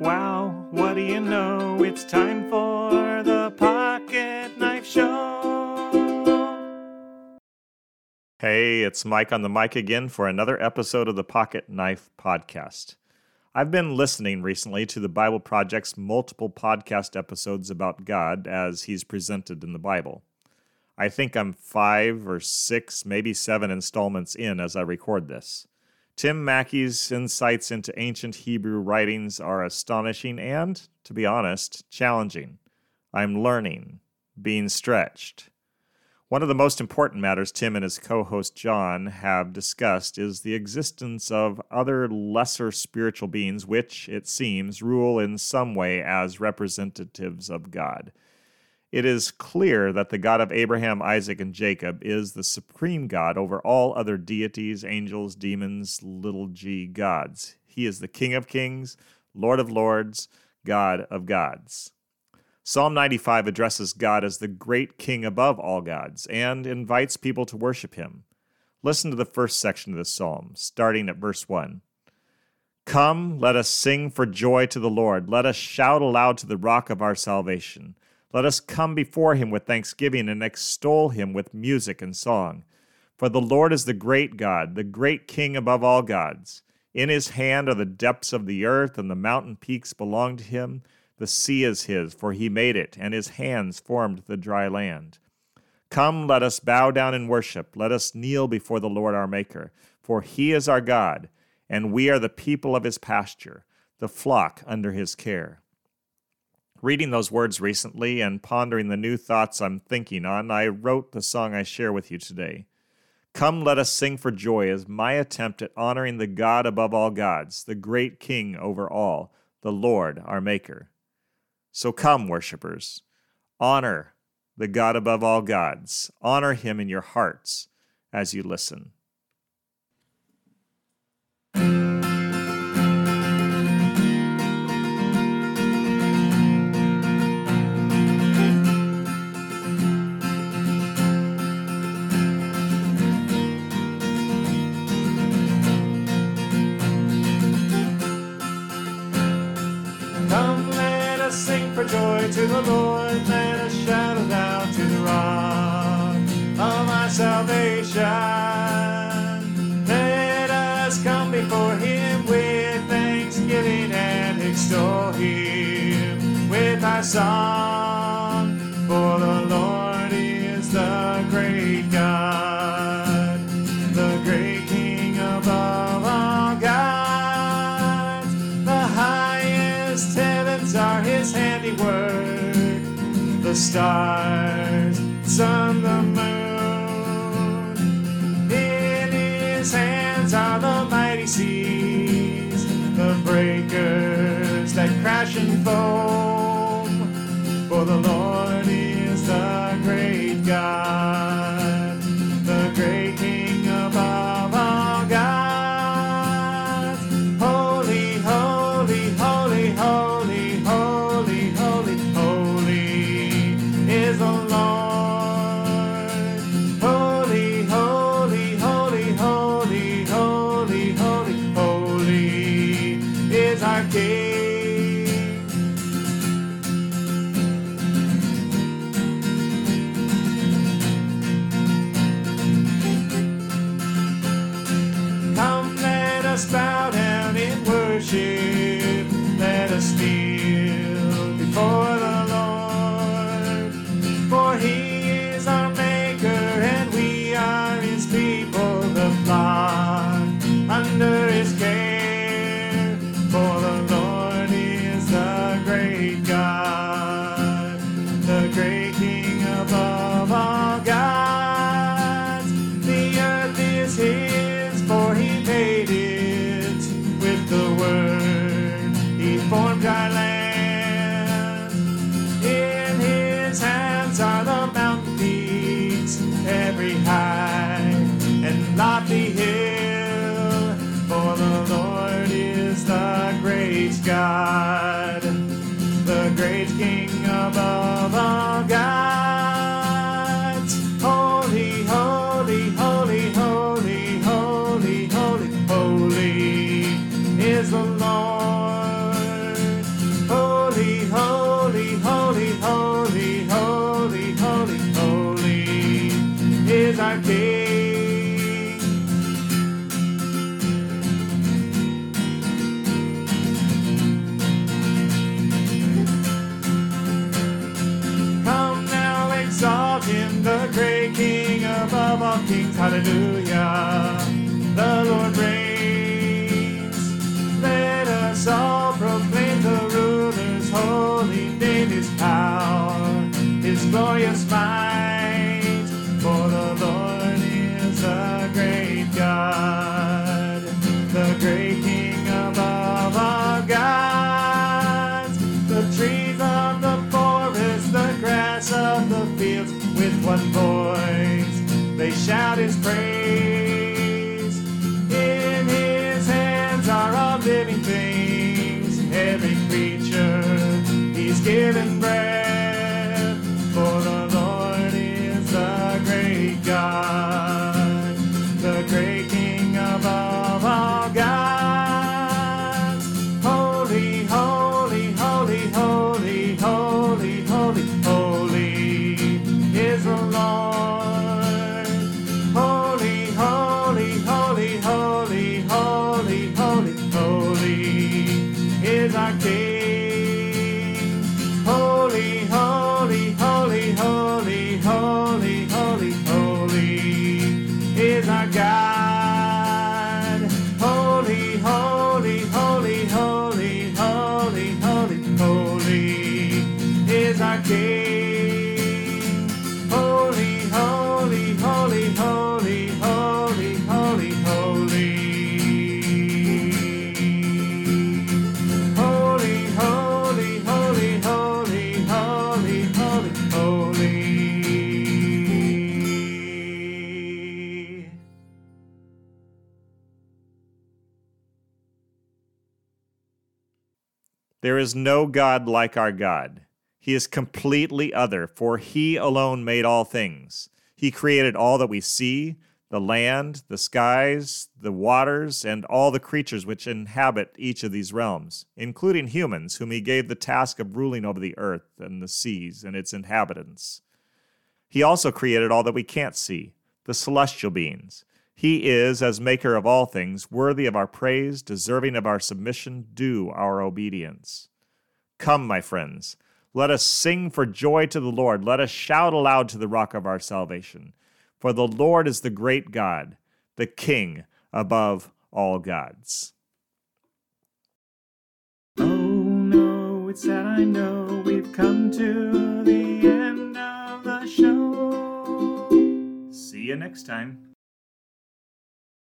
wow, what do you know? It's time for the Pocket Knife Show. Hey, it's Mike on the mic again for another episode of the Pocket Knife Podcast. I've been listening recently to the Bible Project's multiple podcast episodes about God as he's presented in the Bible. I think I'm five or six, maybe seven installments in as I record this. Tim Mackie's insights into ancient Hebrew writings are astonishing and, to be honest, challenging. I'm learning, being stretched. One of the most important matters Tim and his co host Jon have discussed is the existence of other lesser spiritual beings which, it seems, rule in some way as representatives of God. It is clear that the God of Abraham, Isaac, and Jacob is the supreme God over all other deities, angels, demons, little g gods. He is the King of kings, Lord of lords, God of gods. Psalm 95 addresses God as the great king above all gods and invites people to worship him. Listen to the first section of the psalm, starting at verse 1. Come, let us sing for joy to the Lord. Let us shout aloud to the rock of our salvation. Let us come before him with thanksgiving and extol him with music and song. For the Lord is the great God, the great King above all gods. In his hand are the depths of the earth, and the mountain peaks belong to him. The sea is his, for he made it, and his hands formed the dry land. Come, let us bow down and worship. Let us kneel before the Lord our Maker. For he is our God, and we are the people of his pasture, the flock under his care reading those words recently and pondering the new thoughts I'm thinking on, I wrote the song I share with you today. Come, let us sing for joy as my attempt at honoring the God above all gods, the great King over all, the Lord our Maker. So come, worshippers, honor the God above all gods, honor him in your hearts as you listen. Joy to the Lord. Let us shout aloud to the rock of my salvation. Let us come before him with thanksgiving and extol him with our song. The stars, sun, the moon. In his hands are the mighty seas, the breakers that crash and foam. For the Lord is the great God, is our King. Come now, exalt him, the great King above all kings. Hallelujah. The Lord reigns. Let us all proclaim the ruler's holy name, his power, his glorious shout his praise. There is no God like our God. He is completely other, for He alone made all things. He created all that we see the land, the skies, the waters, and all the creatures which inhabit each of these realms, including humans, whom He gave the task of ruling over the earth and the seas and its inhabitants. He also created all that we can't see, the celestial beings. He is, as maker of all things, worthy of our praise, deserving of our submission, due our obedience. Come, my friends, let us sing for joy to the Lord. Let us shout aloud to the rock of our salvation. For the Lord is the great God, the King above all gods. Oh no, it's sad I know we've come to the end of the show. See you next time.